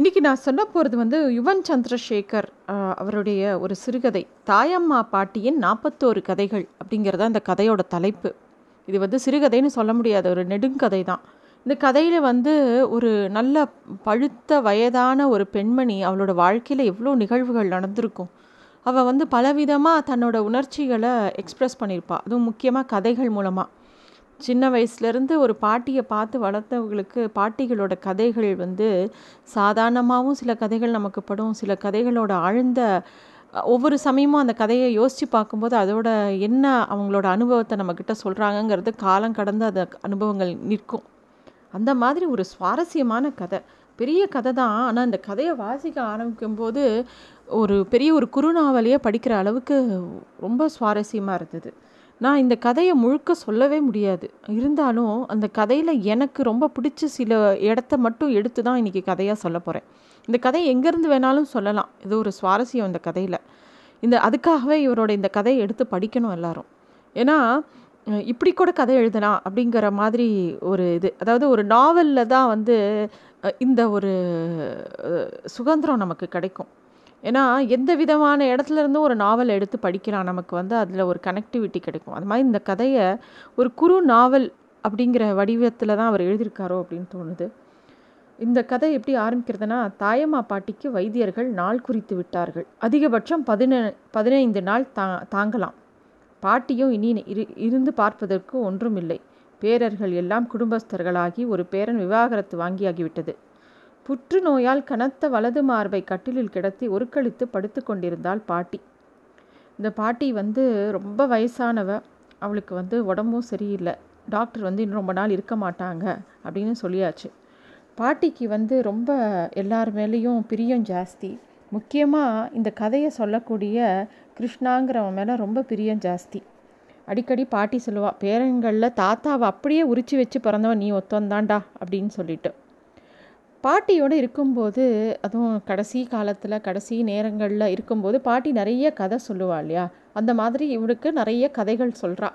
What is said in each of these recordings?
இன்றைக்கி நான் சொல்ல போகிறது வந்து யுவன் சந்திரசேகர் அவருடைய ஒரு சிறுகதை. தாயம்மா பாட்டியின் நாற்பத்தோரு கதைகள் அப்படிங்கிறது அந்த கதையோட தலைப்பு. இது வந்து சிறுகதைன்னு சொல்ல முடியாது ஒரு நெடுங்கதை தான். இந்த கதையில் வந்து ஒரு நல்ல பழுத்த வயதான ஒரு பெண்மணி அவளோட வாழ்க்கையில் எவ்வளோ நிகழ்வுகள் நடந்திருக்கும். அவள் வந்து பலவிதமாக தன்னோட உணர்ச்சிகளை எக்ஸ்ப்ரெஸ் பண்ணியிருப்பாள் அதுவும் முக்கியமாக கதைகள் மூலமாக சின்ன வயசுலேருந்து ஒரு பாட்டியை பார்த்து வளர்த்தவங்களுக்கு பாட்டிகளோட கதைகள் வந்து சாதாரணமாகவும் சில கதைகள் நமக்கு படும். சில கதைகளோட ஆழ்ந்த ஒவ்வொரு சமயமும் அந்த கதையை யோசித்து பார்க்கும்போது அதோட என்ன அவங்களோட அனுபவத்தை நம்மக்கிட்ட சொல்கிறாங்கங்கிறது காலம் கடந்து அந்த அனுபவங்கள் நிற்கும். அந்த மாதிரி ஒரு சுவாரஸ்யமான கதை. பெரிய கதை தான். ஆனால் இந்த கதையை வாசிக்க ஆரம்பிக்கும்போது ஒரு பெரிய ஒரு குறுநாவலையே படிக்கிற அளவுக்கு ரொம்ப சுவாரஸ்யமாக இருந்தது. நான் இந்த கதையை முழுக்க சொல்லவே முடியாது. இருந்தாலும் அந்த கதையில் எனக்கு ரொம்ப பிடிச்ச சில இடத்த மட்டும் எடுத்து தான் இன்றைக்கி கதையாக சொல்ல போகிறேன் இந்த கதை எங்கேருந்து வேணாலும் சொல்லலாம். இது ஒரு சுவாரஸ்யம் இந்த கதையில். இந்த அதுக்காகவே இவரோட இந்த கதையை எடுத்து படிக்கணும் எல்லாரும். ஏன்னா இப்படி கூட கதை எழுதலாம் அப்படிங்கிற மாதிரி ஒரு இது. அதாவது ஒரு நாவலில் தான் வந்து இந்த ஒரு சுதந்திரம் நமக்கு கிடைக்கும். ஏன்னா எந்த விதமான இடத்துல இருந்தும் ஒரு நாவல் எடுத்து படிக்கலாம். நமக்கு வந்து அதில் ஒரு கனெக்டிவிட்டி கிடைக்கும். அது மாதிரி இந்த கதையை ஒரு குறு நாவல் அப்படிங்கிற வடிவத்தில் தான் அவர் எழுதியிருக்காரோ அப்படின்னு தோணுது. இந்த கதை எப்படி ஆரம்பிக்கிறதுனா தாயம்மா பாட்டிக்கு வைத்தியர்கள் நாள் குறித்து விட்டார்கள். அதிகபட்சம் பதின பதினைந்து நாள் தா தாங்கலாம். பாட்டியும் இனி இரு இருந்து பார்ப்பதற்கு ஒன்றுமில்லை. பேரர்கள் எல்லாம் குடும்பஸ்தர்களாகி ஒரு பேரன் விவாகரத்து வாங்கியாகிவிட்டது. புற்றுநோயால் கனத்த வலது மார்பை கட்டிலில் கிடத்தி ஒருக்களித்து படுத்து கொண்டிருந்தாள் பாட்டி. இந்த பாட்டி வந்து ரொம்ப வயசானவ. அவளுக்கு வந்து உடம்பும் சரியில்லை. டாக்டர் வந்து இன்னும் ரொம்ப நாள் இருக்க மாட்டாங்க அப்படின்னு சொல்லியாச்சு. பாட்டிக்கு வந்து ரொம்ப எல்லார் மேலேயும் பிரியம் ஜாஸ்தி. முக்கியமாக இந்த கதையை சொல்லக்கூடிய கிருஷ்ணாங்கிறவன் மேலே ரொம்ப பிரியம் ஜாஸ்தி. அடிக்கடி பாட்டி சொல்லுவாள் பேரங்களில் தாத்தாவை அப்படியே உரிச்சு வச்சு பிறந்தவன் நீ ஒத்தந்தாண்டா அப்படின்னு சொல்லிட்டு. பாட்டியோடு இருக்கும்போது அதுவும் கடைசி காலத்தில் கடைசி நேரங்களில் இருக்கும்போது பாட்டி நிறைய கதை சொல்லுவா இல்லையா? அந்த மாதிரி இவனுக்கு நிறைய கதைகள் சொல்கிறா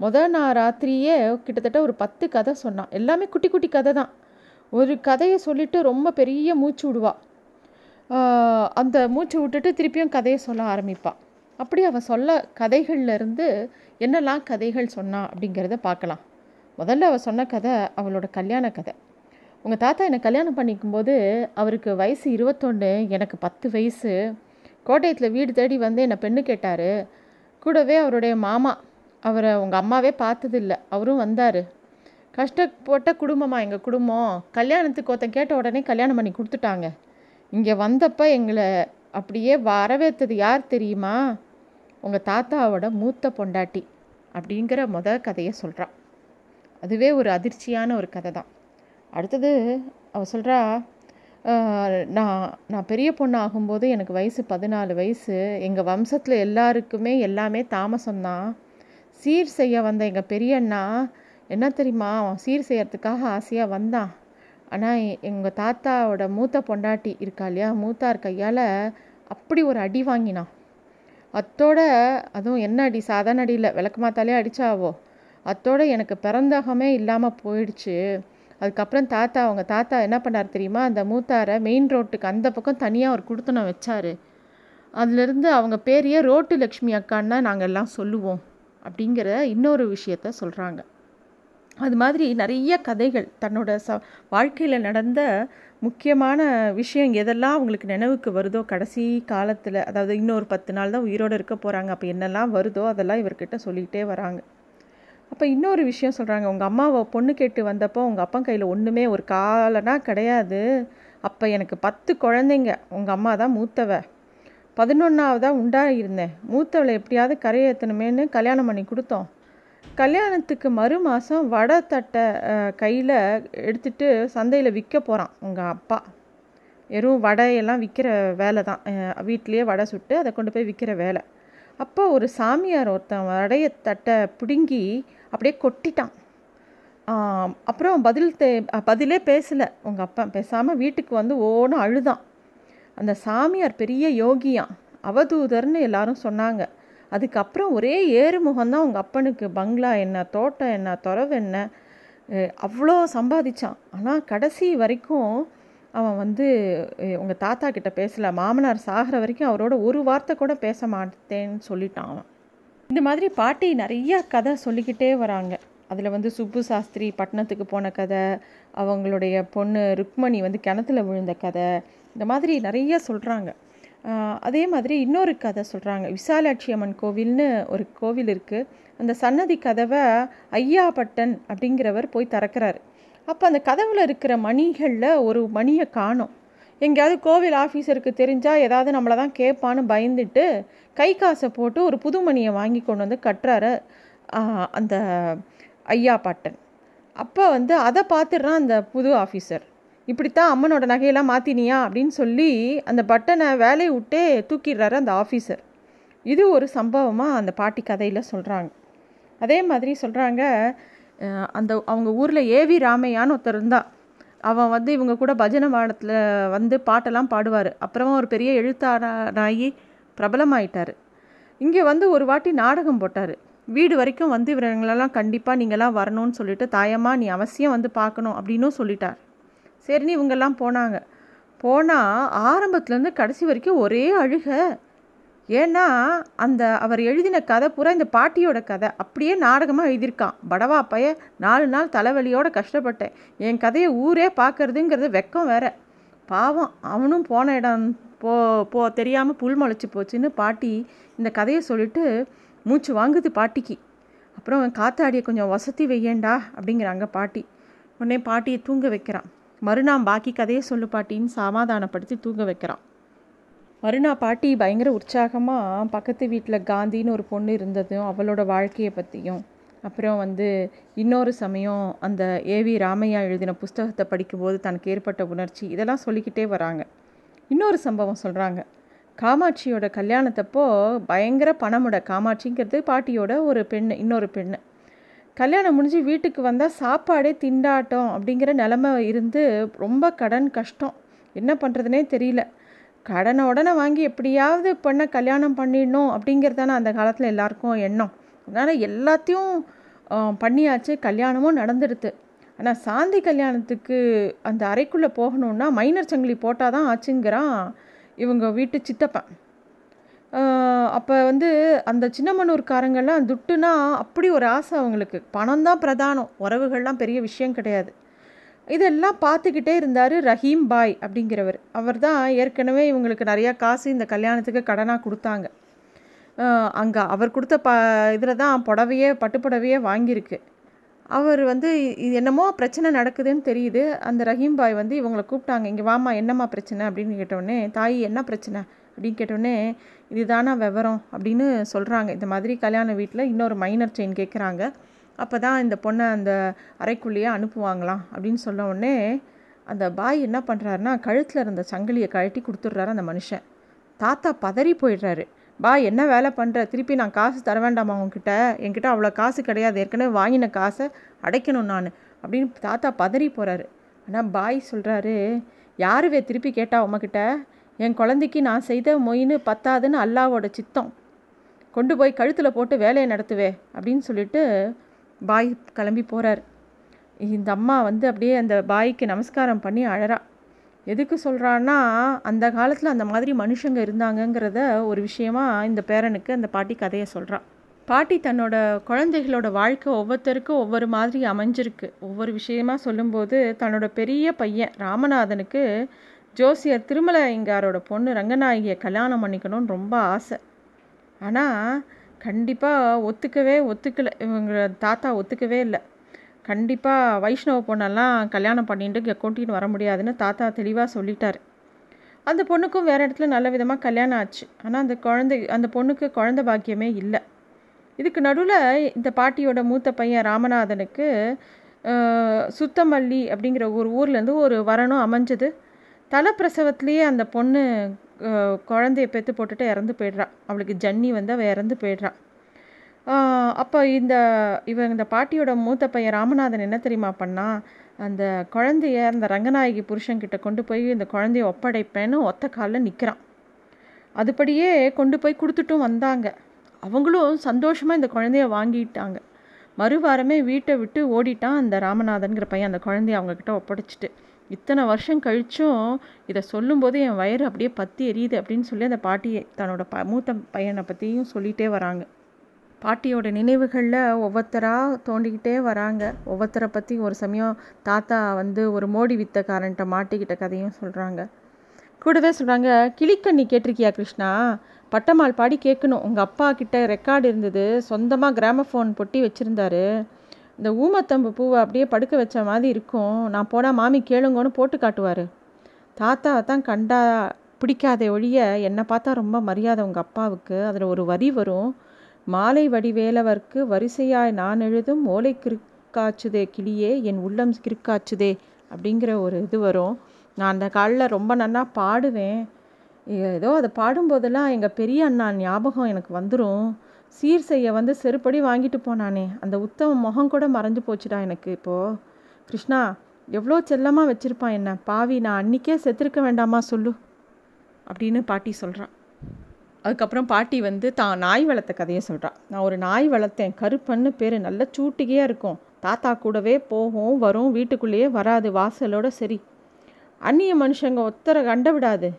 முத நான் ராத்திரியே கிட்டத்தட்ட ஒரு பத்து கதை சொன்னான் எல்லாமே குட்டி குட்டி கதை தான். ஒரு கதையை சொல்லிவிட்டு ரொம்ப பெரிய மூச்சு விடுவாள் அந்த மூச்சு விட்டுட்டு திருப்பியும் கதையை சொல்ல ஆரம்பிப்பாள் அப்படி அவள் சொல்ல கதைகள்லேருந்து என்னெல்லாம் கதைகள் சொன்னா அப்படிங்கிறத பார்க்கலாம். முதல்ல அவள் சொன்ன கதை அவளோட கல்யாண கதை. உங்கள் தாத்தா என்னை கல்யாணம் பண்ணிக்கும்போது அவருக்கு வயசு இருபத்தொன்று எனக்கு பத்து வயசு. கோட்டயத்தில் வீடு தேடி வந்து என்னை பெண்ணு கேட்டார். கூடவே அவருடைய மாமா அவரை உங்கள் அம்மாவே பார்த்ததில்ல. அவரும் வந்தார். கஷ்டப்பட்ட குடும்பமா எங்கள் குடும்பம். கல்யாணத்துக்கு ஒருத்தன் கேட்ட உடனே கல்யாணம் பண்ணி கொடுத்துட்டாங்க. இங்கே வந்தப்போ எங்களை அப்படியே வரவேற்றது யார் தெரியுமா? உங்கள் தாத்தாவோட மூத்த பொண்டாட்டி அப்படிங்கிற முத கதையை சொல்கிறான் அதுவே ஒரு அதிர்ச்சியான ஒரு கதை தான் அடுத்தது அவள் சொல்கிறா நான் நான் பெரிய பொண்ணு ஆகும்போது எனக்கு வயசு பதினாலு வயசு. எங்கள் வம்சத்தில் எல்லாருக்குமே எல்லாமே தாமசம்தான் சீர் செய்ய வந்த எங்கள் பெரியண்ணா என்ன தெரியுமா அவன் சீர் செய்யறதுக்காக ஆசையாக வந்தான். ஆனால் எங்கள் தாத்தாவோட மூத்த பொண்டாட்டி இருக்கா இல்லையா மூத்தார் கையால் அப்படி ஒரு அடி வாங்கினான். அத்தோட அதுவும் என்ன அடி சாதாரண அடி இல்லை விளக்கமாத்தாலே அடிச்சாவோ. அத்தோட எனக்கு பிறந்தகமே இல்லாமல் போயிடுச்சு. அதுக்கப்புறம் தாத்தா அவங்க தாத்தா என்ன பண்ணார் தெரியுமா? அந்த மூத்தாரை மெயின் ரோட்டுக்கு அந்த பக்கம் தனியாக ஒரு குடுத்தனம் வச்சாரு. அதுலேருந்து அவங்க பேரையே ரோட்டு லக்ஷ்மி அக்கான்னா நாங்கள் எல்லாம் சொல்லுவோம் அப்படிங்கிற இன்னொரு விஷயத்த சொல்கிறாங்க அது மாதிரி நிறைய கதைகள் தன்னோட ச வாழ்க்கையில் நடந்த முக்கியமான விஷயம் எதெல்லாம் அவங்களுக்கு நினைவுக்கு வருதோ கடைசி காலத்தில் அதாவது இன்னொரு பத்து நாள் தான் உயிரோடு இருக்க போகிறாங்க அப்போ என்னெல்லாம் வருதோ அதெல்லாம் இவர்கிட்ட சொல்லிக்கிட்டே வராங்க. அப்போ இன்னொரு விஷயம் சொல்கிறாங்க உங்கள் அம்மாவை பொண்ணு கேட்டு வந்தப்போ உங்கள் அப்பா கையில் ஒன்றுமே ஒரு காலனா கிடையாது. அப்போ எனக்கு பத்து குழந்தைங்க. உங்கள் அம்மா தான் மூத்தவ. பதினொன்றாவதாக உண்டாக இருந்தேன் மூத்தவளை எப்படியாவது கரையேற்றணுமேன்னு கல்யாணம் பண்ணி கொடுத்தோம். கல்யாணத்துக்கு மறு மாதம் வடை தட்டை கையில் எடுத்துட்டு சந்தையில் விற்க போகிறான் உங்கள் அப்பா. வெறும் வடையெல்லாம் விற்கிற வேலை தான். வீட்லேயே வடை சுட்டு அதை கொண்டு போய் விற்கிற வேலை. அப்போ ஒரு சாமியார் ஒருத்தன் வடைய தட்டை பிடுங்கி அப்படியே கொட்டிட்டான். அப்புறம் பதில் தே பதிலே பேசலை. உங்கள் அப்பா பேசாமல் வீட்டுக்கு வந்து ஓன அழுதான். அந்த சாமியார் பெரிய யோகியான் அவதூதர்னு எல்லாரும் சொன்னாங்க. அதுக்கப்புறம் ஒரே ஏறுமுகம்தான் உங்கள் அப்பனுக்கு. பங்களா என்ன தோட்டம் என்ன துறவு என்ன? அவ்வளோ சம்பாதிச்சான். ஆனால் கடைசி வரைக்கும் அவன் வந்து உங்கள் தாத்தா கிட்ட பேசலை. மாமனார் சாகிற வரைக்கும் அவரோட ஒரு வார்த்தை கூட பேச மாட்டேன்னு சொல்லிட்டான் அவன். இந்த மாதிரி பாட்டி நிறையா கதை சொல்லிக்கிட்டே வராங்க. அதில் வந்து சுப்பு சாஸ்திரி பட்டணத்துக்கு போன கதை அவங்களுடைய பொண்ணு ருக்மணி வந்து கிணத்துல விழுந்த கதை இந்த மாதிரி நிறைய சொல்கிறாங்க அதே மாதிரி இன்னொரு கதை சொல்கிறாங்க விசாலாட்சி அம்மன் கோவில்னு ஒரு கோவில் இருக்குது அந்த சன்னதி கதவை ஐயாப்பட்டன் அப்படிங்கிறவர் போய் திறக்கிறாரு. அப்போ அந்த கதவில் இருக்கிற மணிகளில் ஒரு மணியை காணும். எங்கேயாவது கோவில் ஆஃபீஸருக்கு தெரிஞ்சால் ஏதாவது நம்மளை தான் கேட்பான்னு பயந்துட்டு கை காசை போட்டு ஒரு புது மணியை வாங்கி கொண்டு வந்து கட்டுறாரு அந்த ஐயா பாட்டன். அப்போ வந்து அதை பார்த்துடுறான் அந்த புது ஆஃபீஸர். இப்படித்தான் அம்மனோட நகையெல்லாம் மாற்றினியா அப்படின்னு சொல்லி அந்த பட்டனை வேலையை விட்டே தூக்கிடுறாரு அந்த ஆஃபீஸர். இது ஒரு சம்பவமாக அந்த பாட்டி கதையில் சொல்கிறாங்க அதே மாதிரி சொல்கிறாங்க அந்த அவங்க ஊரில் ஏவி ராமையான்னு ஒருத்தர் இருந்தால் அவன் வந்து இவங்க கூட பஜனை வாடத்தில் வந்து பாட்டெல்லாம் பாடுவார். அப்புறமா ஒரு பெரிய எழுத்தாளராகி பிரபலமாயிட்டார். இங்கே வந்து ஒரு வாட்டி நாடகம் போட்டார். வீடு வரைக்கும் வந்து இவங்களெல்லாம் கண்டிப்பாக நீங்களாம் வரணும்னு சொல்லிட்டு தாயம்மா நீ அவசியம் வந்து பார்க்கணும் அப்படின்னும் சொல்லிட்டார். சரின்னு இவங்கெல்லாம் போனாங்க. போனால் ஆரம்பத்துலேருந்து கடைசி வரைக்கும் ஒரே அழுக. ஏன்னா அந்த அவர் எழுதின கதை பூரா இந்த பாட்டியோட கதை. அப்படியே நாடகமாக எழுதியிருக்கான். படவா பைய நாலு நாள் தலைவலியோடு கஷ்டப்பட்டேன். என் கதையை ஊரே பார்க்கறதுங்கிறது வெக்கம் வேற. பாவம் அவனும் போன இடம் போ போ தெரியாமல் புல் முளைச்சி போச்சுன்னு பாட்டி இந்த கதையை சொல்லிட்டு மூச்சு வாங்குது பாட்டிக்கு. அப்புறம் காத்தாடியை கொஞ்சம் வசதி வையேண்டா அப்படிங்கிறாங்க பாட்டி. உடனே பாட்டியை தூங்க வைக்கிறான். மறுநாள் பாக்கி கதையை சொல்லு பாட்டின்னு சமாதானப்படுத்தி தூங்க வைக்கிறான். மறுநாள் பாட்டி பயங்கர உற்சாகமாக பக்கத்து வீட்டில் காந்தின்னு ஒரு பொண்ணு இருந்ததும் அவளோட வாழ்க்கையை பற்றியும் அப்புறம் வந்து இன்னொரு சமயம் அந்த ஏவி ராமையா எழுதின புஸ்தகத்தை படிக்கும்போது தனக்கு ஏற்பட்ட உணர்ச்சி இதெல்லாம் சொல்லிக்கிட்டே வராங்க. இன்னொரு சம்பவம் சொல்கிறாங்க காமாட்சியோட கல்யாணத்தப்போ பயங்கர பணமுட காமாட்சிங்கிறது பாட்டியோட ஒரு பெண்ணு இன்னொரு பெண்ணு. கல்யாணம் முடிஞ்சு வீட்டுக்கு வந்தால் சாப்பாடே திண்டாட்டம் அப்படிங்கிற நிலமை இருந்து ரொம்ப கடன் கஷ்டம். என்ன பண்ணுறதுனே தெரியல. கடனை உடனே வாங்கி எப்படியாவது பண்ண கல்யாணம் பண்ணிடணும் அப்படிங்கிறதான அந்த காலத்தில் எல்லாருக்கும் எண்ணம். அதனால் எல்லாத்தையும் பண்ணியாச்சு கல்யாணமும் நடந்துடுது ஆனால் சாந்தி கல்யாணத்துக்கு அந்த அறைக்குள்ளே போகணுன்னா மைனர் சங்கிலி போட்டால் தான் ஆச்சுங்கிறான் இவங்க வீட்டு சித்தப்பன். அப்போ வந்து அந்த சின்னமனூர்காரங்கள்லாம் துட்டுனா அப்படி ஒரு ஆசை அவங்களுக்கு. பணம் தான் பிரதானம். உறவுகள்லாம் பெரிய விஷயம் கிடையாது. இதெல்லாம் பார்த்துக்கிட்டே இருந்தார் ரஹீம் பாய் அப்படிங்கிறவர். அவர் தான் ஏற்கனவே இவங்களுக்கு நிறையா காசு இந்த கல்யாணத்துக்கு கடனாக கொடுத்தாங்க. அங்கே அவர் கொடுத்த ப இதில் தான் புடவையே பட்டுப்புடவையே வாங்கியிருக்கு. அவர் வந்து இது என்னமோ பிரச்சனை நடக்குதுன்னு தெரியுது. அந்த ரஹீம் பாய் வந்து இவங்களை கூப்பிட்டாங்க. இங்கே வாமா என்னம்மா பிரச்சனை அப்படின்னு கேட்டோடனே தாய் என்ன பிரச்சனை? அப்படின்னு கேட்டோடனே இதுதானா விவரம்? அப்படின்னு சொல்கிறாங்க இந்த மாதிரி கல்யாண வீட்டில் இன்னொரு மைனர் செயின் கேட்குறாங்க அப்போ தான் இந்த பொண்ணை அந்த அறைக்குள்ளேயே அனுப்புவாங்களாம் அப்படின்னு சொன்ன உடனே அந்த பாய் என்ன பண்ணுறாருனா கழுத்தில் இருந்த சங்கிலியை கழட்டி கொடுத்துட்றாரு அந்த மனுஷன். தாத்தா பதறி போயிடுறாரு. பா என்ன வேலை பண்ணுற திருப்பி நான் காசு தர வேண்டாமா உங்ககிட்ட என்கிட்ட அவ்வளோ காசு கிடையாது. ஏற்கனவே வாங்கின காசை அடைக்கணும் நான் அப்படின்னு தாத்தா பதறி போகிறாரு ஆனால் பாய் சொல்கிறாரு யாருவே திருப்பி கேட்டா உமக்கிட்ட என் குழந்தைக்கு நான் செய்த மொயின்னு பத்தாதுன்னு அல்லாவோட சித்தம். கொண்டு போய் கழுத்தில் போட்டு வேலையை நடத்துவே அப்படின்னு சொல்லிட்டு பாய் கிளம்பி போகிறார் இந்த அம்மா வந்து அப்படியே அந்த பாய்க்கு நமஸ்காரம் பண்ணி அழறா. எதுக்கு சொல்கிறான்னா அந்த காலத்தில் அந்த மாதிரி மனுஷங்க இருந்தாங்கங்கிறத ஒரு விஷயமா இந்த பேரனுக்கு அந்த பாட்டி கதையை சொல்கிறான் பாட்டி தன்னோட குழந்தைகளோட வாழ்க்கை ஒவ்வொருத்தருக்கும் ஒவ்வொரு மாதிரி அமைஞ்சிருக்கு. ஒவ்வொரு விஷயமா சொல்லும்போது தன்னோட பெரிய பையன் ராமநாதனுக்கு ஜோசியர் திருமலையங்காரோட பொண்ணு ரங்கநாயகியை கல்யாணம் பண்ணிக்கணும்னு ரொம்ப ஆசை. ஆனால் கண்டிப்பாக ஒத்துக்கவே ஒத்துக்கலை. இவங்க தாத்தா ஒத்துக்கவே இல்லை. கண்டிப்பாக வைஷ்ணவ பொண்ணெல்லாம் கல்யாணம் பண்ணிட்டு இங்கே வர முடியாதுன்னு தாத்தா தெளிவாக சொல்லிட்டார். அந்த பொண்ணுக்கும் வேறு இடத்துல நல்ல விதமாக கல்யாணம் ஆச்சு. ஆனால் அந்த குழந்தை அந்த பொண்ணுக்கு குழந்த பாக்கியமே இல்லை. இதுக்கு நடுவில் இந்த பாட்டியோட மூத்த பையன் ராமநாதனுக்கு சுத்தமல்லி அப்படிங்கிற ஒரு ஊர்லேருந்து ஒரு வரணும் அமைஞ்சது. தலைப்பிரசவத்துலேயே அந்த பொண்ணு குழந்தைய பெற்று போட்டுட்டு இறந்து போயிடுறான் அவளுக்கு ஜன்னி வந்து அவள் இறந்து போயிடுறா. அப்போ இந்த இவன் இந்த பாட்டியோட மூத்த பையன் ராமநாதன் என்ன தெரியுமா பண்ணா? அந்த குழந்தைய அந்த ரங்கநாயகி புருஷன்கிட்ட கொண்டு போய் இந்த குழந்தைய ஒப்படைப்பேன்னு ஒத்த காலில் நிற்கிறான் அதுபடியே கொண்டு போய் கொடுத்துட்டும் வந்தாங்க. அவங்களும் சந்தோஷமாக இந்த குழந்தைய வாங்கிட்டாங்க. மறுவாரமே வீட்டை விட்டு ஓடிட்டான் அந்த ராமநாதன்கிற பையன். அந்த குழந்தைய அவங்கக்கிட்ட ஒப்படைச்சிட்டு. இத்தனை வருஷம் கழிச்சும் இதை சொல்லும்போது என் வயிறு அப்படியே பற்றி எரியுது அப்படின்னு சொல்லி அந்த பாட்டியை தன்னோட ப மூத்த பையனை பற்றியும் சொல்லிகிட்டே வராங்க. பாட்டியோட நினைவுகளில் ஒவ்வொருத்தராக தோண்டிக்கிட்டே வராங்க. ஒவ்வொருத்தரை பற்றி ஒரு சமயம் தாத்தா வந்து ஒரு மோடி வித்தக்காரன்ட்ட மாட்டிக்கிட்ட கதையும் சொல்கிறாங்க கூடவே சொல்கிறாங்க கிளிக்கண்ணி கேட்டிருக்கியா கிருஷ்ணா? பட்டமால் பாடி கேட்கணும். உங்கள் அப்பா கிட்ட ரெக்கார்டு இருந்தது. சொந்தமாக கிராமஃபோன் பொட்டி வச்சுருந்தாரு. இந்த ஊமத்தம்பு பூவை அப்படியே படுக்க வச்ச மாதிரி இருக்கும். நான் போனால் மாமி கேளுங்கன்னு போட்டு காட்டுவார். தாத்தாவை தான் கண்டா பிடிக்காதே ஒழிய என்னை பார்த்தா ரொம்ப மரியாதை உங்கள் அப்பாவுக்கு. அதில் ஒரு வரி வரும். மாலை வடிவேலவர்க்கு வரிசையாய் நான் எழுதும் ஓலை கிருக்காச்சுதே கிளியே என் உள்ளம் கிருக்காச்சுதே அப்படிங்கிற ஒரு இது வரும். நான் அந்த காலில் ரொம்ப நன்னா பாடுவேன். ஏதோ அதை பாடும்போதெல்லாம் எங்கள் பெரிய அண்ணா ஞாபகம் எனக்கு வந்துடும் சீர் செய்ய வந்து செருப்படி வாங்கிட்டு போனானே. அந்த உத்தம முகம் கூட மறைஞ்சு போச்சுடா எனக்கு இப்போது கிருஷ்ணா எவ்வளோ செல்லமாக வச்சுருப்பான் என்ன? பாவி நான் அன்றைக்கே செத்துருக்க வேண்டாமா சொல்லு. அப்படின்னு பாட்டி சொல்கிறான் அதுக்கப்புறம் பாட்டி வந்து தான் நாய் வளர்த்த கதையை சொல்கிறான் நான் ஒரு நாய் வளர்த்தேன். கருப்பன்னு பேர் நல்ல சூட்டிகையாக இருக்கும். தாத்தா கூடவே போகும் வரும் வீட்டுக்குள்ளேயே வராது. வாசலோட சரி. அந்நிய மனுஷங்க ஒத்தரை கண்ட விடாது.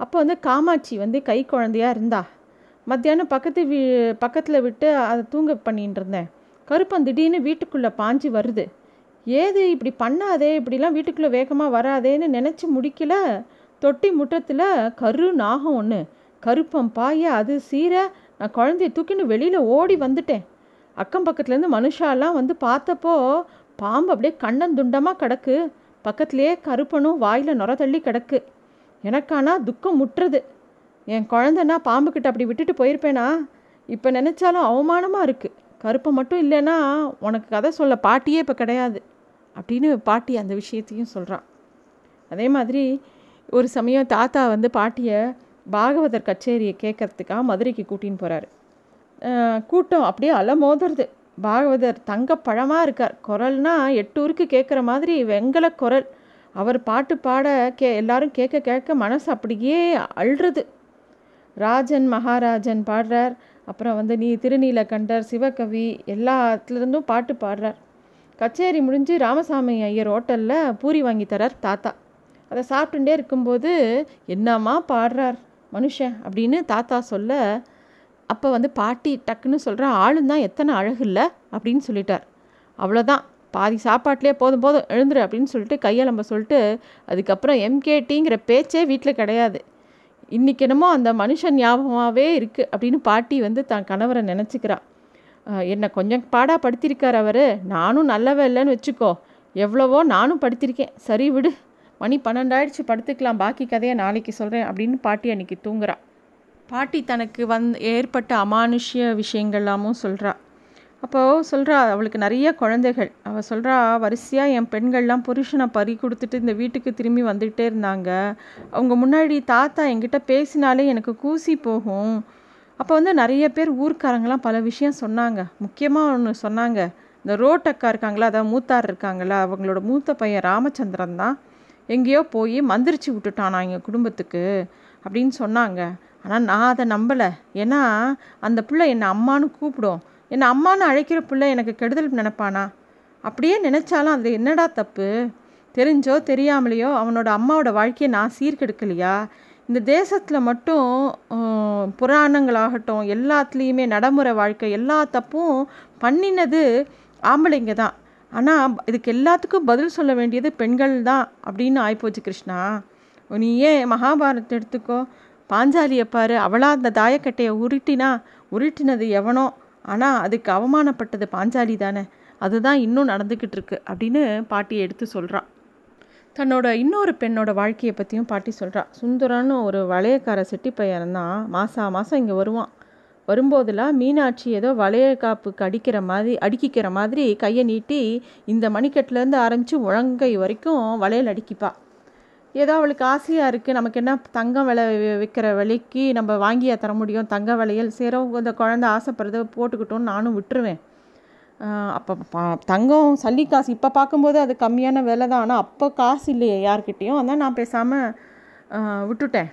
அப்போ வந்து காமாட்சி வந்து கை குழந்தையாக இருந்தா. மத்தியானம் பக்கத்து வீ பக்கத்தில் விட்டு அதை தூங்க பண்ணிட்டு இருந்தேன் கருப்பன் திடீர்னு வீட்டுக்குள்ளே பாஞ்சு வருது. ஏது இப்படி பண்ணாதே? இப்படிலாம் வீட்டுக்குள்ளே வேகமாக வராதேன்னு நினச்சி முடிக்கல? தொட்டி முட்டத்தில் கரு நாகம் ஒன்று கருப்பம் பாய அது சீர நான் குழந்தைய தூக்கின்னு வெளியில் ஓடி வந்துட்டேன். அக்கம் பக்கத்துலேருந்து மனுஷாலாம் வந்து பார்த்தப்போ பாம்பு அப்படியே கண்ணன் துண்டமாக கிடக்கு. பக்கத்துலேயே கருப்பனும் வாயில் நுர தள்ளி கிடக்கு. எனக்கானா துக்கம் முட்டுறது. என் குழந்தைனா பாம்புக்கிட்ட அப்படி விட்டுட்டு போயிருப்பேனா? இப்போ நினச்சாலும் அவமானமாக இருக்குது கருப்பை மட்டும் இல்லைன்னா உனக்கு கதை சொல்ல பாட்டியே இப்போ கிடையாது. அப்படின்னு பாட்டி அந்த விஷயத்தையும் சொல்கிறான் அதே மாதிரி ஒரு சமயம் தாத்தா வந்து பாட்டியை பாகவதர் கச்சேரியை கேட்கறதுக்காக மதுரைக்கு கூட்டின்னு போகிறாரு கூட்டம் அப்படியே அலை மோதுறது பாகவதர் தங்க பழமாக இருக்கார். குரல்னா எட்டூருக்கு கேட்குற மாதிரி வெங்கல குரல். அவர் பாட்டு பாட கே எல்லாரும் கேட்க கேட்க மனசு அப்படியே அழுறது ராஜன் மகாராஜன் பாடுறார். அப்புறம் வந்து நீ திருநீலகண்டர் சிவகவி எல்லாத்துலேருந்தும் பாட்டு பாடுறார். கச்சேரி முடிஞ்சு ராமசாமி ஐயர் ஹோட்டலில் பூரி வாங்கி தரார் தாத்தா. அதை சாப்பிட்டுட்டே இருக்கும்போது என்னம்மா பாடுறார் மனுஷன் அப்படின்னு தாத்தா சொல்ல அப்போ வந்து பாட்டி டக்குன்னு சொல்கிற ஆளும் தான் எத்தனை அழகு இல்லை? அப்படின்னு சொல்லிட்டார். அவ்வளோதான் பாதி சாப்பாட்டிலே போதும் போதும் எழுந்துரு அப்படின்னு சொல்லிட்டு கையலம்ப சொல்லிட்டு அதுக்கப்புறம் எம்கேடிங்கிற பேச்சே வீட்டில் கிடையாது. இன்றைக்கி என்னமோ அந்த மனுஷன் ஞாபகமாகவே இருக்குது அப்படின்னு பாட்டி வந்து தான் கணவரை நினச்சிக்கிறா. என்னை கொஞ்சம் பாடாக படுத்திருக்கார் அவர். நானும் நல்லவே இல்லைன்னு வச்சுக்கோ. எவ்வளவோ நானும் படுத்திருக்கேன். சரி விடு. மணி பன்னெண்டாயிடுச்சு படுத்துக்கலாம். பாக்கி கதையை நாளைக்கு சொல்கிறேன் அப்படின்னு பாட்டி அன்றைக்கி தூங்குறா. பாட்டி தனக்கு வந் ஏற்பட்ட அமானுஷ்ய விஷயங்கள்லாமும் சொல்கிறா அப்போது சொல்கிறா அவளுக்கு நிறைய குழந்தைகள். அவள் சொல்கிறா வரிசையாக என் பெண்கள்லாம் புருஷனை பறி கொடுத்துட்டு இந்த வீட்டுக்கு திரும்பி வந்துகிட்டே இருந்தாங்க. அவங்க முன்னாடி தாத்தா என்கிட்ட பேசினாலே எனக்கு கூசி போகும். அப்போ வந்து நிறைய பேர் ஊர்க்காரங்களாம் பல விஷயம் சொன்னாங்க. முக்கியமாக ஒன்று சொன்னாங்க. இந்த ரோட்டக்கா இருக்காங்களா அதாவது மூத்தார் இருக்காங்களா அவங்களோட மூத்த பையன் ராமச்சந்திரன் தான். எங்கேயோ போய் மந்திரிச்சு விட்டுட்டானா எங்கள் குடும்பத்துக்கு அப்படின்னு சொன்னாங்க. ஆனால் நான் அதை நம்பலை. ஏன்னா அந்த பிள்ளை என்னை அம்மானு கூப்பிடும். என்னை அம்மானு அழைக்கிற பிள்ளை எனக்கு கெடுதல் நினைப்பானா? அப்படியே நினச்சாலும் அது என்னடா தப்பு? தெரிஞ்சோ தெரியாமலையோ அவனோட அம்மாவோட வாழ்க்கையை நான் சீர்கெடுக்கலையா? இந்த தேசத்தில் மட்டும் புராணங்களாகட்டும் எல்லாத்துலேயுமே நடைமுறை வாழ்க்கை எல்லா தப்பும் பண்ணினது ஆம்பளைங்க தான். ஆனால் இதுக்கு எல்லாத்துக்கும் பதில் சொல்ல வேண்டியது பெண்கள் தான் அப்படின்னு ஆயிப்போச்சு கிருஷ்ணா. நீ ஏன் மகாபாரத்தை எடுத்துக்கோ? பாஞ்சாலியை பாரு அவளாக அந்த தாயக்கட்டையை உருட்டினா உருட்டினது எவனோ? ஆனால் அதுக்கு அவமானப்பட்டது பாஞ்சாலி தானே. அதுதான் இன்னும் நடந்துக்கிட்டு இருக்கு அப்படின்னு பாட்டி எடுத்து சொல்கிறான் தன்னோட இன்னொரு பெண்ணோட வாழ்க்கையை பற்றியும் பாட்டி சொல்கிறா சுந்தரான்னு ஒரு வளையக்கார செட்டி பையன் தான். மாதம் மாதம் இங்கே வருவான். வரும்போதெல்லாம் மீனாட்சி ஏதோ வளைய காப்புக்கு அடிக்கிற மாதிரி அடிக்கிக்கிற மாதிரி கையை நீட்டி இந்த மணிக்கட்டிலேருந்து ஆரம்பித்து முழங்கை வரைக்கும் வளையல் அடிக்கிப்பா. ஏதோ அவளுக்கு ஆசையாக இருக்குது நமக்கு என்ன தங்கம் விலை விற்கிற விலைக்கு நம்ம வாங்கியா தர முடியும். தங்க விலையில் சேரோ இந்த குழந்த ஆசைப்படுறத போட்டுக்கிட்டோன்னு நானும் விட்டுருவேன். அப்போ தங்கம் சல்லி காசு இப்போ பார்க்கும்போது அது கம்மியான விலை தான். ஆனால் அப்போ காசு இல்லையே யார்கிட்டேயும். அதான் நான் பேசாமல் விட்டுட்டேன்.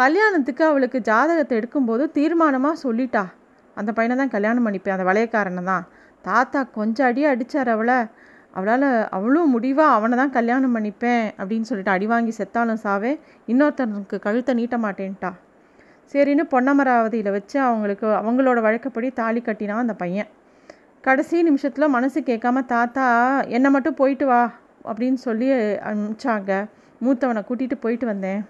கல்யாணத்துக்கு அவளுக்கு ஜாதகத்தை எடுக்கும்போது தீர்மானமாக சொல்லிட்டா. அந்த பையனை தான் கல்யாணம் பண்ணிப்பேன். அந்த வளையக்காரனை தான். தாத்தா கொஞ்சம் அடியே அடித்தார் அவளை. அவளால் அவ்வளோ முடிவாக அவனை தான் கல்யாணம் பண்ணிப்பேன் அப்படின்னு சொல்லிட்டு அடி வாங்கி செத்தாலும் சாவே இன்னொருத்தனுக்கு கழுத்தை நீட்ட மாட்டேன்ட்டா. சரின்னு பொன்னமராவதியில் வச்சு அவங்களுக்கு அவங்களோட வழக்கப்படி தாலி கட்டினான் அந்த பையன். கடைசி நிமிஷத்தில் மனசு கேட்காம தாத்தா என்னை மட்டும் போயிட்டு வா அப்படின்னு சொல்லி அனுப்பிச்சாங்க. மூத்தவனை கூட்டிகிட்டு போயிட்டு வந்தேன்.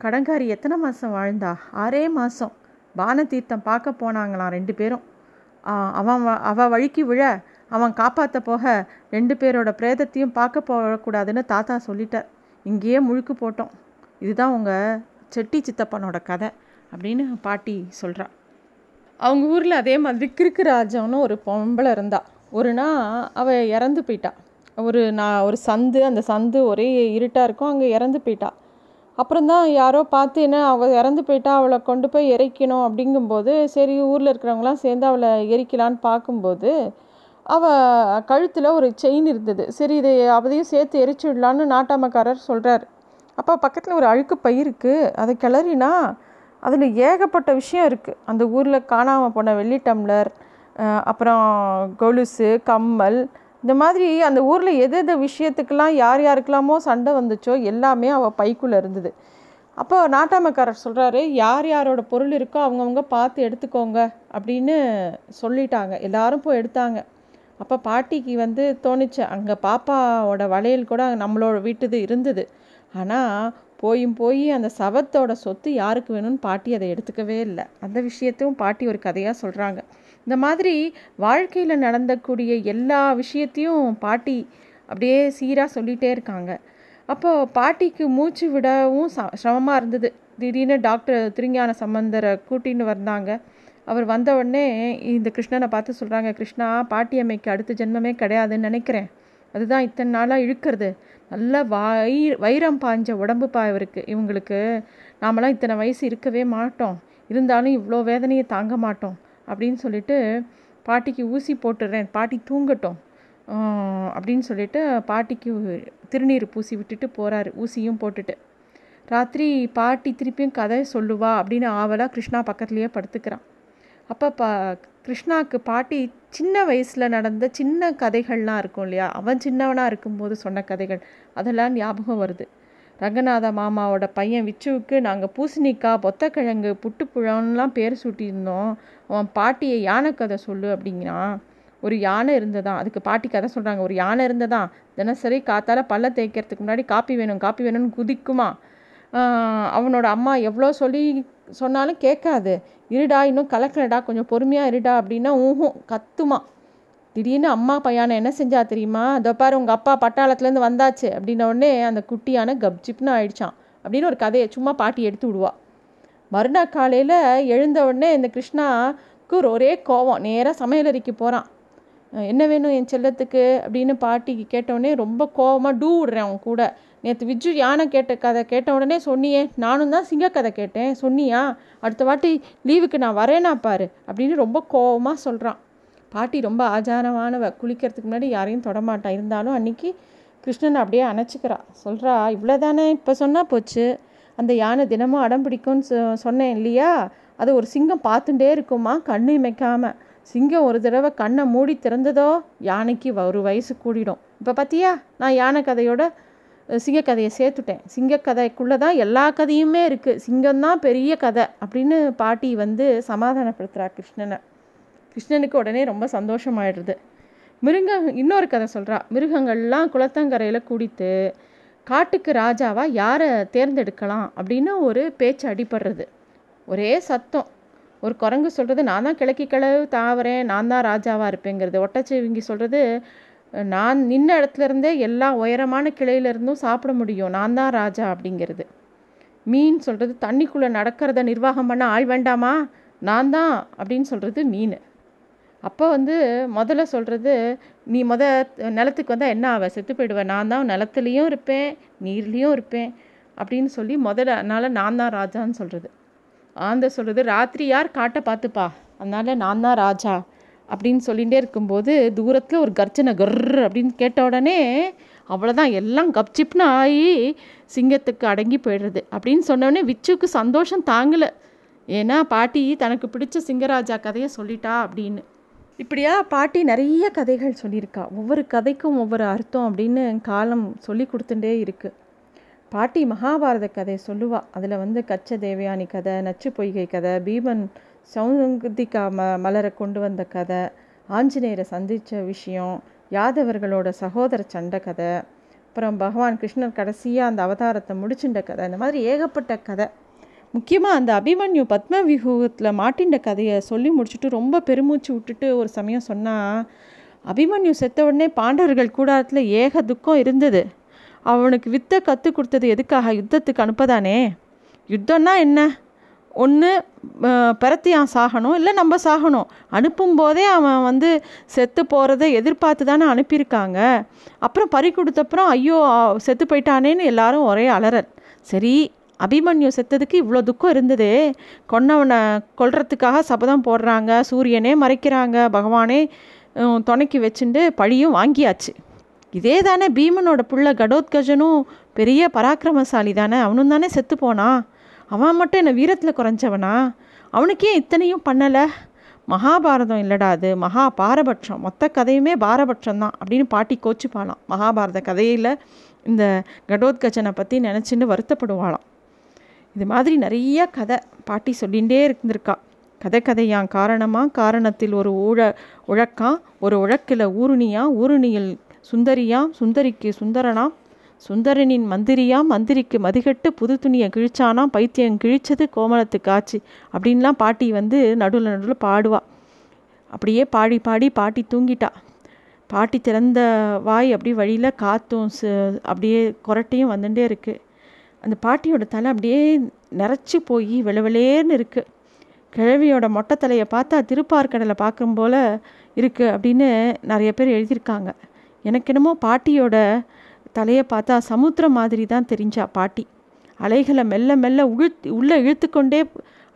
கடங்காரி எத்தனை மாதம் வாழ்ந்தா? ஆறே மாதம் பானதீர்த்தம் பார்க்க போனாங்களாம் ரெண்டு பேரும். அவன் அவள் வழிக்கு விழ அவன் காப்பாற்ற போக ரெண்டு பேரோட பிரேதத்தையும் பார்க்க போகக்கூடாதுன்னு தாத்தா சொல்லிட்டார் இங்கேயே முழுக்கு போட்டோம். இதுதான் உங்கள் செட்டி சித்தப்பனோட கதை அப்படின்னு பாட்டி சொல்கிறா அவங்க ஊரில் அதே மாதிரி கிறுக்கு ராஜான்னு ஒரு பொம்பளை இருந்தா. ஒரு நாள் அவள் இறந்து போயிட்டா. ஒரு நான் ஒரு சந்து அந்த சந்து ஒரே இருட்டாக இருக்கும் அங்கே இறந்து போயிட்டா. அப்புறம் தான் யாரோ பார்த்து என்ன அவள் இறந்து போயிட்டா அவளை கொண்டு போய் எரிக்கணும் அப்படிங்கும்போது சரி ஊரில் இருக்கிறவங்களாம் சேர்ந்து அவளை எரிக்கலான்னு பார்க்கும்போது அவள் கழுத்தில் ஒரு செயின் இருந்தது. சரி இதை அவதையும் சேர்த்து எரிச்சு விடலான்னு நாட்டாமக்காரர் சொல்கிறார் அப்போ பக்கத்தில் ஒரு அழுக்கு பயிருக்கு அதை கிளறினா அதில் ஏகப்பட்ட விஷயம் இருக்குது அந்த ஊரில் காணாமல் போன வெள்ளி டம்ளர் அப்புறம் கொலுசு கம்மல் இந்த மாதிரி அந்த ஊரில் எது எது விஷயத்துக்கெல்லாம் யார் யாருக்கெல்லாமோ சண்டை வந்துச்சோ எல்லாமே அவள் பைக்குள்ளே இருந்தது. அப்போ நாட்டாமக்காரர் சொல்கிறாரு யார் யாரோட பொருள் இருக்கோ அவங்கவுங்க பார்த்து எடுத்துக்கோங்க அப்படின்னு சொல்லிட்டாங்க. எல்லாரும் போய் எடுத்தாங்க. அப்போ பாட்டிக்கு வந்து தோணுச்சு. அங்கே பாப்பாவோட வளையல் கூட நம்மளோட வீட்டுது இருந்தது. ஆனால் போயும் போய் அந்த சவத்தோட சொத்து யாருக்கு வேணும்னு பாட்டி அதை எடுத்துக்கவே இல்லை. அந்த விஷயத்தையும் பாட்டி ஒரு கதையாக சொல்கிறாங்க இந்த மாதிரி வாழ்க்கையில் நடந்தக்கூடிய எல்லா விஷயத்தையும் பாட்டி அப்படியே சீராக சொல்லிகிட்டே இருக்காங்க. அப்போது பாட்டிக்கு மூச்சு விடவும் ச சிரமமாக இருந்தது. திடீர்னு டாக்டர் திருஞான சம்பந்தரை கூட்டின்னு வந்தாங்க. அவர் வந்த உடனே இந்த கிருஷ்ணனை பார்த்து சொல்கிறாங்க கிருஷ்ணா பாட்டி அம்மைக்கு அடுத்த ஜென்மமே கிடையாதுன்னு நினைக்கிறேன். அதுதான் இத்தனை நாளாக இழுக்கிறது. நல்ல வை வைரம் பாஞ்ச உடம்பு பா இவருக்கு. இவங்களுக்கு நாமெல்லாம் இத்தனை வயசு இருக்கவே மாட்டோம். இருந்தாலும் இவ்வளோ வேதனையை தாங்க மாட்டோம். அப்படின்னு சொல்லிட்டு பாட்டிக்கு ஊசி போட்டுடுறேன் பாட்டி தூங்கட்டும். அப்படின்னு சொல்லிட்டு பாட்டிக்கு திருநீர் பூசி விட்டுட்டு போகிறாரு ஊசியும் போட்டுட்டு. ராத்திரி பாட்டி திருப்பியும் கதை சொல்லுவா அப்படின்னு ஆவலாக கிருஷ்ணா பக்கத்துலேயே படுத்துக்கிறான். அப்போ பா கிருஷ்ணாவுக்கு பாட்டி சின்ன வயசில் நடந்த சின்ன கதைகள்லாம் இருக்கும் இல்லையா? அவன் சின்னவனாக இருக்கும்போது சொன்ன கதைகள் அதெல்லாம் ஞாபகம் வருது. ரங்கநாத மாமாவோட பையன் விச்சுவுக்கு நாங்கள் பூசணிக்காய் பொத்தக்கிழங்கு புட்டுப்புழம்லாம் பேர் சூட்டியிருந்தோம். அவன் பாட்டியை யானை கதை சொல்லு அப்படிங்கிறான் ஒரு யானை இருந்ததான். அதுக்கு பாட்டி கதை சொல்கிறாங்க ஒரு யானை இருந்ததான். தினசரி காத்தால் பல்ல தேய்க்கிறதுக்கு முன்னாடி காப்பி வேணும் காப்பி வேணும்னு குதிக்குமா? அவனோட அம்மா எவ்வளோ சொல்லி சொன்னாலும் கேட்காது. இருடா இன்னும் கலக்கலடா கொஞ்சம் பொறுமையாக இருடா அப்படின்னா ஊஹும் கத்துமா. திடீர்னு அம்மா பையான என்ன செஞ்சா தெரியுமா? அதோ பாரு உங்கள் அப்பா பட்டாளத்துலேருந்து வந்தாச்சு. அப்படின்ன உடனே அந்த குட்டியான கப்ஜிப்னு ஆயிடுச்சான் அப்படின்னு ஒரு கதையை சும்மா பாட்டி எடுத்து விடுவா. மறுநாள் காலையில் எழுந்த உடனே இந்த கிருஷ்ணாவுக்கு ஒரே கோவம். நேராக சமையலறைக்கு போகிறான் என்ன வேணும் என் செல்லத்துக்கு? அப்படின்னு பாட்டிக்கு கேட்டவுடனே ரொம்ப கோவமாக டூ விடுறேன் அவன் கூட. நேற்று விஜு யானை கேட்ட கதை கேட்ட உடனே சொன்னியே நானும் தான் சிங்க கதை கேட்டேன் சொன்னியா? அடுத்த வாட்டி லீவுக்கு நான் வரேனா பாரு அப்படின்னு ரொம்ப கோவமாக சொல்கிறான் பாட்டி ரொம்ப ஆச்சாரமானவ குளிக்கிறதுக்கு முன்னாடி யாரையும் தொடமாட்டா. இருந்தாலும் அன்றைக்கி கிருஷ்ணன் அப்படியே அணைச்சிக்கிறா. சொல்கிறா இவ்வளோ தானே இப்போ சொன்னால் போச்சு. அந்த யானை தினமும் அடம் பிடிக்கும்னு சொ சொன்னேன் இல்லையா? அது ஒரு சிங்கம் பார்த்துட்டே இருக்குமா? கண்ணு இமைக்காமல் சிங்கம் ஒரு தடவை கண்ணை மூடி திறந்ததோ யானைக்கு ஒரு வயசு கூடிடும். இப்போ பார்த்தியா நான் யானை கதையோட சிங்கக்கதையை சேர்த்துட்டேன். சிங்கக்கதைக்குள்ளே தான் எல்லா கதையுமே இருக்குது சிங்கம்தான் பெரிய கதை அப்படின்னு பாட்டி வந்து சமாதானப்படுத்துகிறா கிருஷ்ணனை. கிருஷ்ணனுக்கு உடனே ரொம்ப சந்தோஷமாயிடுது மிருக இன்னொரு கதை சொல்கிறா மிருகங்கள்லாம் குளத்தங்கரையில் குடித்து காட்டுக்கு ராஜாவாக யாரை தேர்ந்தெடுக்கலாம் அப்படின்னு ஒரு பேச்சு அடிபடுறது. ஒரே சத்தம். ஒரு குரங்கு சொல்கிறது நான் தான் கிழக்கி கிளவு தாவறேன். நான் தான் ராஜாவாக இருப்பேங்கிறது. ஒட்டச்சிவிங்கி சொல்கிறது நான் நின்ன இடத்துல இருந்தே எல்லா உயரமான கிளையிலேருந்தும் சாப்பிட முடியும். நான் தான் ராஜா அப்படிங்கிறது. மீன் சொல்கிறது தண்ணிக்குள்ளே நடக்கிறத நிர்வாகம் பண்ண ஆள் வேண்டாமா? நான் தான் அப்படின்னு சொல்கிறது மீன். அப்போ வந்து முதல்ல சொல்கிறது நீ முத நிலத்துக்கு வந்தால் என்ன ஆவ? செத்து போயிடுவேன் நான் தான் நிலத்துலேயும் இருப்பேன் நீர்லேயும் இருப்பேன் அப்படின்னு சொல்லி முதல்ல அதனால் நான் தான் ராஜான்னு சொல்கிறது ஆந்த சொல்கிறது ராத்திரி யார் காட்டை பார்த்துப்பா? அதனால் நான் தான் ராஜா அப்படின்னு சொல்லிகிட்டே இருக்கும்போது தூரத்தில் ஒரு கர்ஜனை கர் அப்படின்னு கேட்ட உடனே அவ்வளோதான் எல்லாம் கப்சிப்னு ஆகி சிங்கத்துக்கு அடங்கி போயிடுறது. அப்படின்னு சொன்னோடனே விச்சுக்கு சந்தோஷம் தாங்கலை. ஏன்னா பாட்டி தனக்கு பிடிச்ச சிங்கராஜா கதையை சொல்லிட்டா அப்படின்னு. இப்படியா பாட்டி நிறைய கதைகள் சொல்லியிருக்கா. ஒவ்வொரு கதைக்கும் ஒவ்வொரு அர்த்தம் அப்படின்னு காலம் சொல்லி கொடுத்துட்டே இருக்குது பாட்டி மகாபாரத கதை சொல்லுவாள் அதில் வந்து கச்ச தேவயானி கதை நச்சு பொய்கை கதை பீமன் சௌந்திகா ம மலரை கொண்டு வந்த கதை ஆஞ்சநேயரை சந்தித்த விஷயம் யாதவர்களோட சகோதர சண்டை கதை அப்புறம் பகவான் கிருஷ்ணர் கடைசியாக அந்த அவதாரத்தை முடிச்சுட்ட கதை. இந்த மாதிரி ஏகப்பட்ட கதை. முக்கியமாக அந்த அபிமன்யு பத்மவியூகத்தில் மாட்டின்ற கதையை சொல்லி முடிச்சுட்டு ரொம்ப பெருமூச்சு விட்டுட்டு ஒரு சமயம் சொன்னால் அபிமன்யு செத்த உடனே பாண்டவர்கள் கூடாரத்தில் ஏக துக்கம் இருந்தது. அவனுக்கு வித்தை கற்றுக் கொடுத்தது எதுக்காக? யுத்தத்துக்கு அனுப்பதானே? யுத்தம்னா என்ன? ஒன்று பரத்தியான் சாகணும் இல்லை நம்ம சாகணும். அனுப்பும்போதே அவன் வந்து செத்து போகிறத எதிர்பார்த்து தானே அனுப்பியிருக்காங்க. அப்புறம் பறி கொடுத்தப்புறம் ஐயோ செத்து போயிட்டானேன்னு எல்லாரும் ஒரே அலறல். சரி அபிமன்யு செத்ததுக்கு இவ்வளோ துக்கம் இருந்ததே. கொன்னவனை கொல்றதுக்காக சபதம் போடுறாங்க சூரியனே மறைக்கிறாங்க பகவானே துணைக்கி வச்சுட்டு பழியும் வாங்கியாச்சு. இதே தானே பீமனோட புள்ள கடோத்கஜனும் பெரிய பராக்கிரமசாலி தானே அவனும் தானே செத்து போனான் அவன் மட்டும் என்னை வீரத்தில் குறைஞ்சவனா? அவனுக்கே இத்தனையும் பண்ணலை? மகாபாரதம் இல்லடா அது. மகா பாரபட்சம். மொத்த கதையுமே பாரபட்சம் தான் அப்படின்னு பாட்டி கோச்சுப்பாளாம். மகாபாரத கதையில் இந்த கடோத்கஜனை பற்றி நினச்சின்னு வருத்தப்படுவாளாம். இது மாதிரி நிறைய கதை பாட்டி சொல்லிகிட்டே இருந்திருக்கா. கதை கதையான் காரணமாக காரணத்தில் ஒரு ஊழ உழக்கான் ஒரு உழக்கில் ஊருணியாக ஊருணியில் சுந்தரியாம் சுந்தரிக்கு சுந்தரனாம் சுந்தரனின் மந்திரியாம் மந்திரிக்கு மதிகட்டு புது துணியை கிழிச்சானா பைத்தியம் கிழிச்சது கோமலத்துக்கு ஆச்சு அப்படின்லாம் பாட்டி வந்து நடுவில் நடுவில் பாடுவா. அப்படியே பாடி பாடி பாட்டி தூங்கிட்டா. பாட்டி திறந்த வாய் அப்படி வழியில் காற்றும் அப்படியே குரட்டையும் வந்துட்டே இருக்குது அந்த பாட்டியோட தலை அப்படியே நிறச்சி போய் விளவிளேன்னு இருக்குது கிழவியோட மொட்டை தலையை பார்த்தா திருப்பார்கடலை பார்க்கும் போல் இருக்குது அப்படின்னு நிறைய பேர் எழுதியிருக்காங்க. எனக்கு என்னமோ பாட்டியோட தலையை பார்த்தா சமுத்திரம் மாதிரி தான் தெரிஞ்சா பாட்டி. அலைகளை மெல்ல மெல்ல உழுத்து உள்ளே இழுத்துக்கொண்டே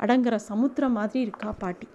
அடங்குற சமுத்திரம் மாதிரி இருக்கா பாட்டி.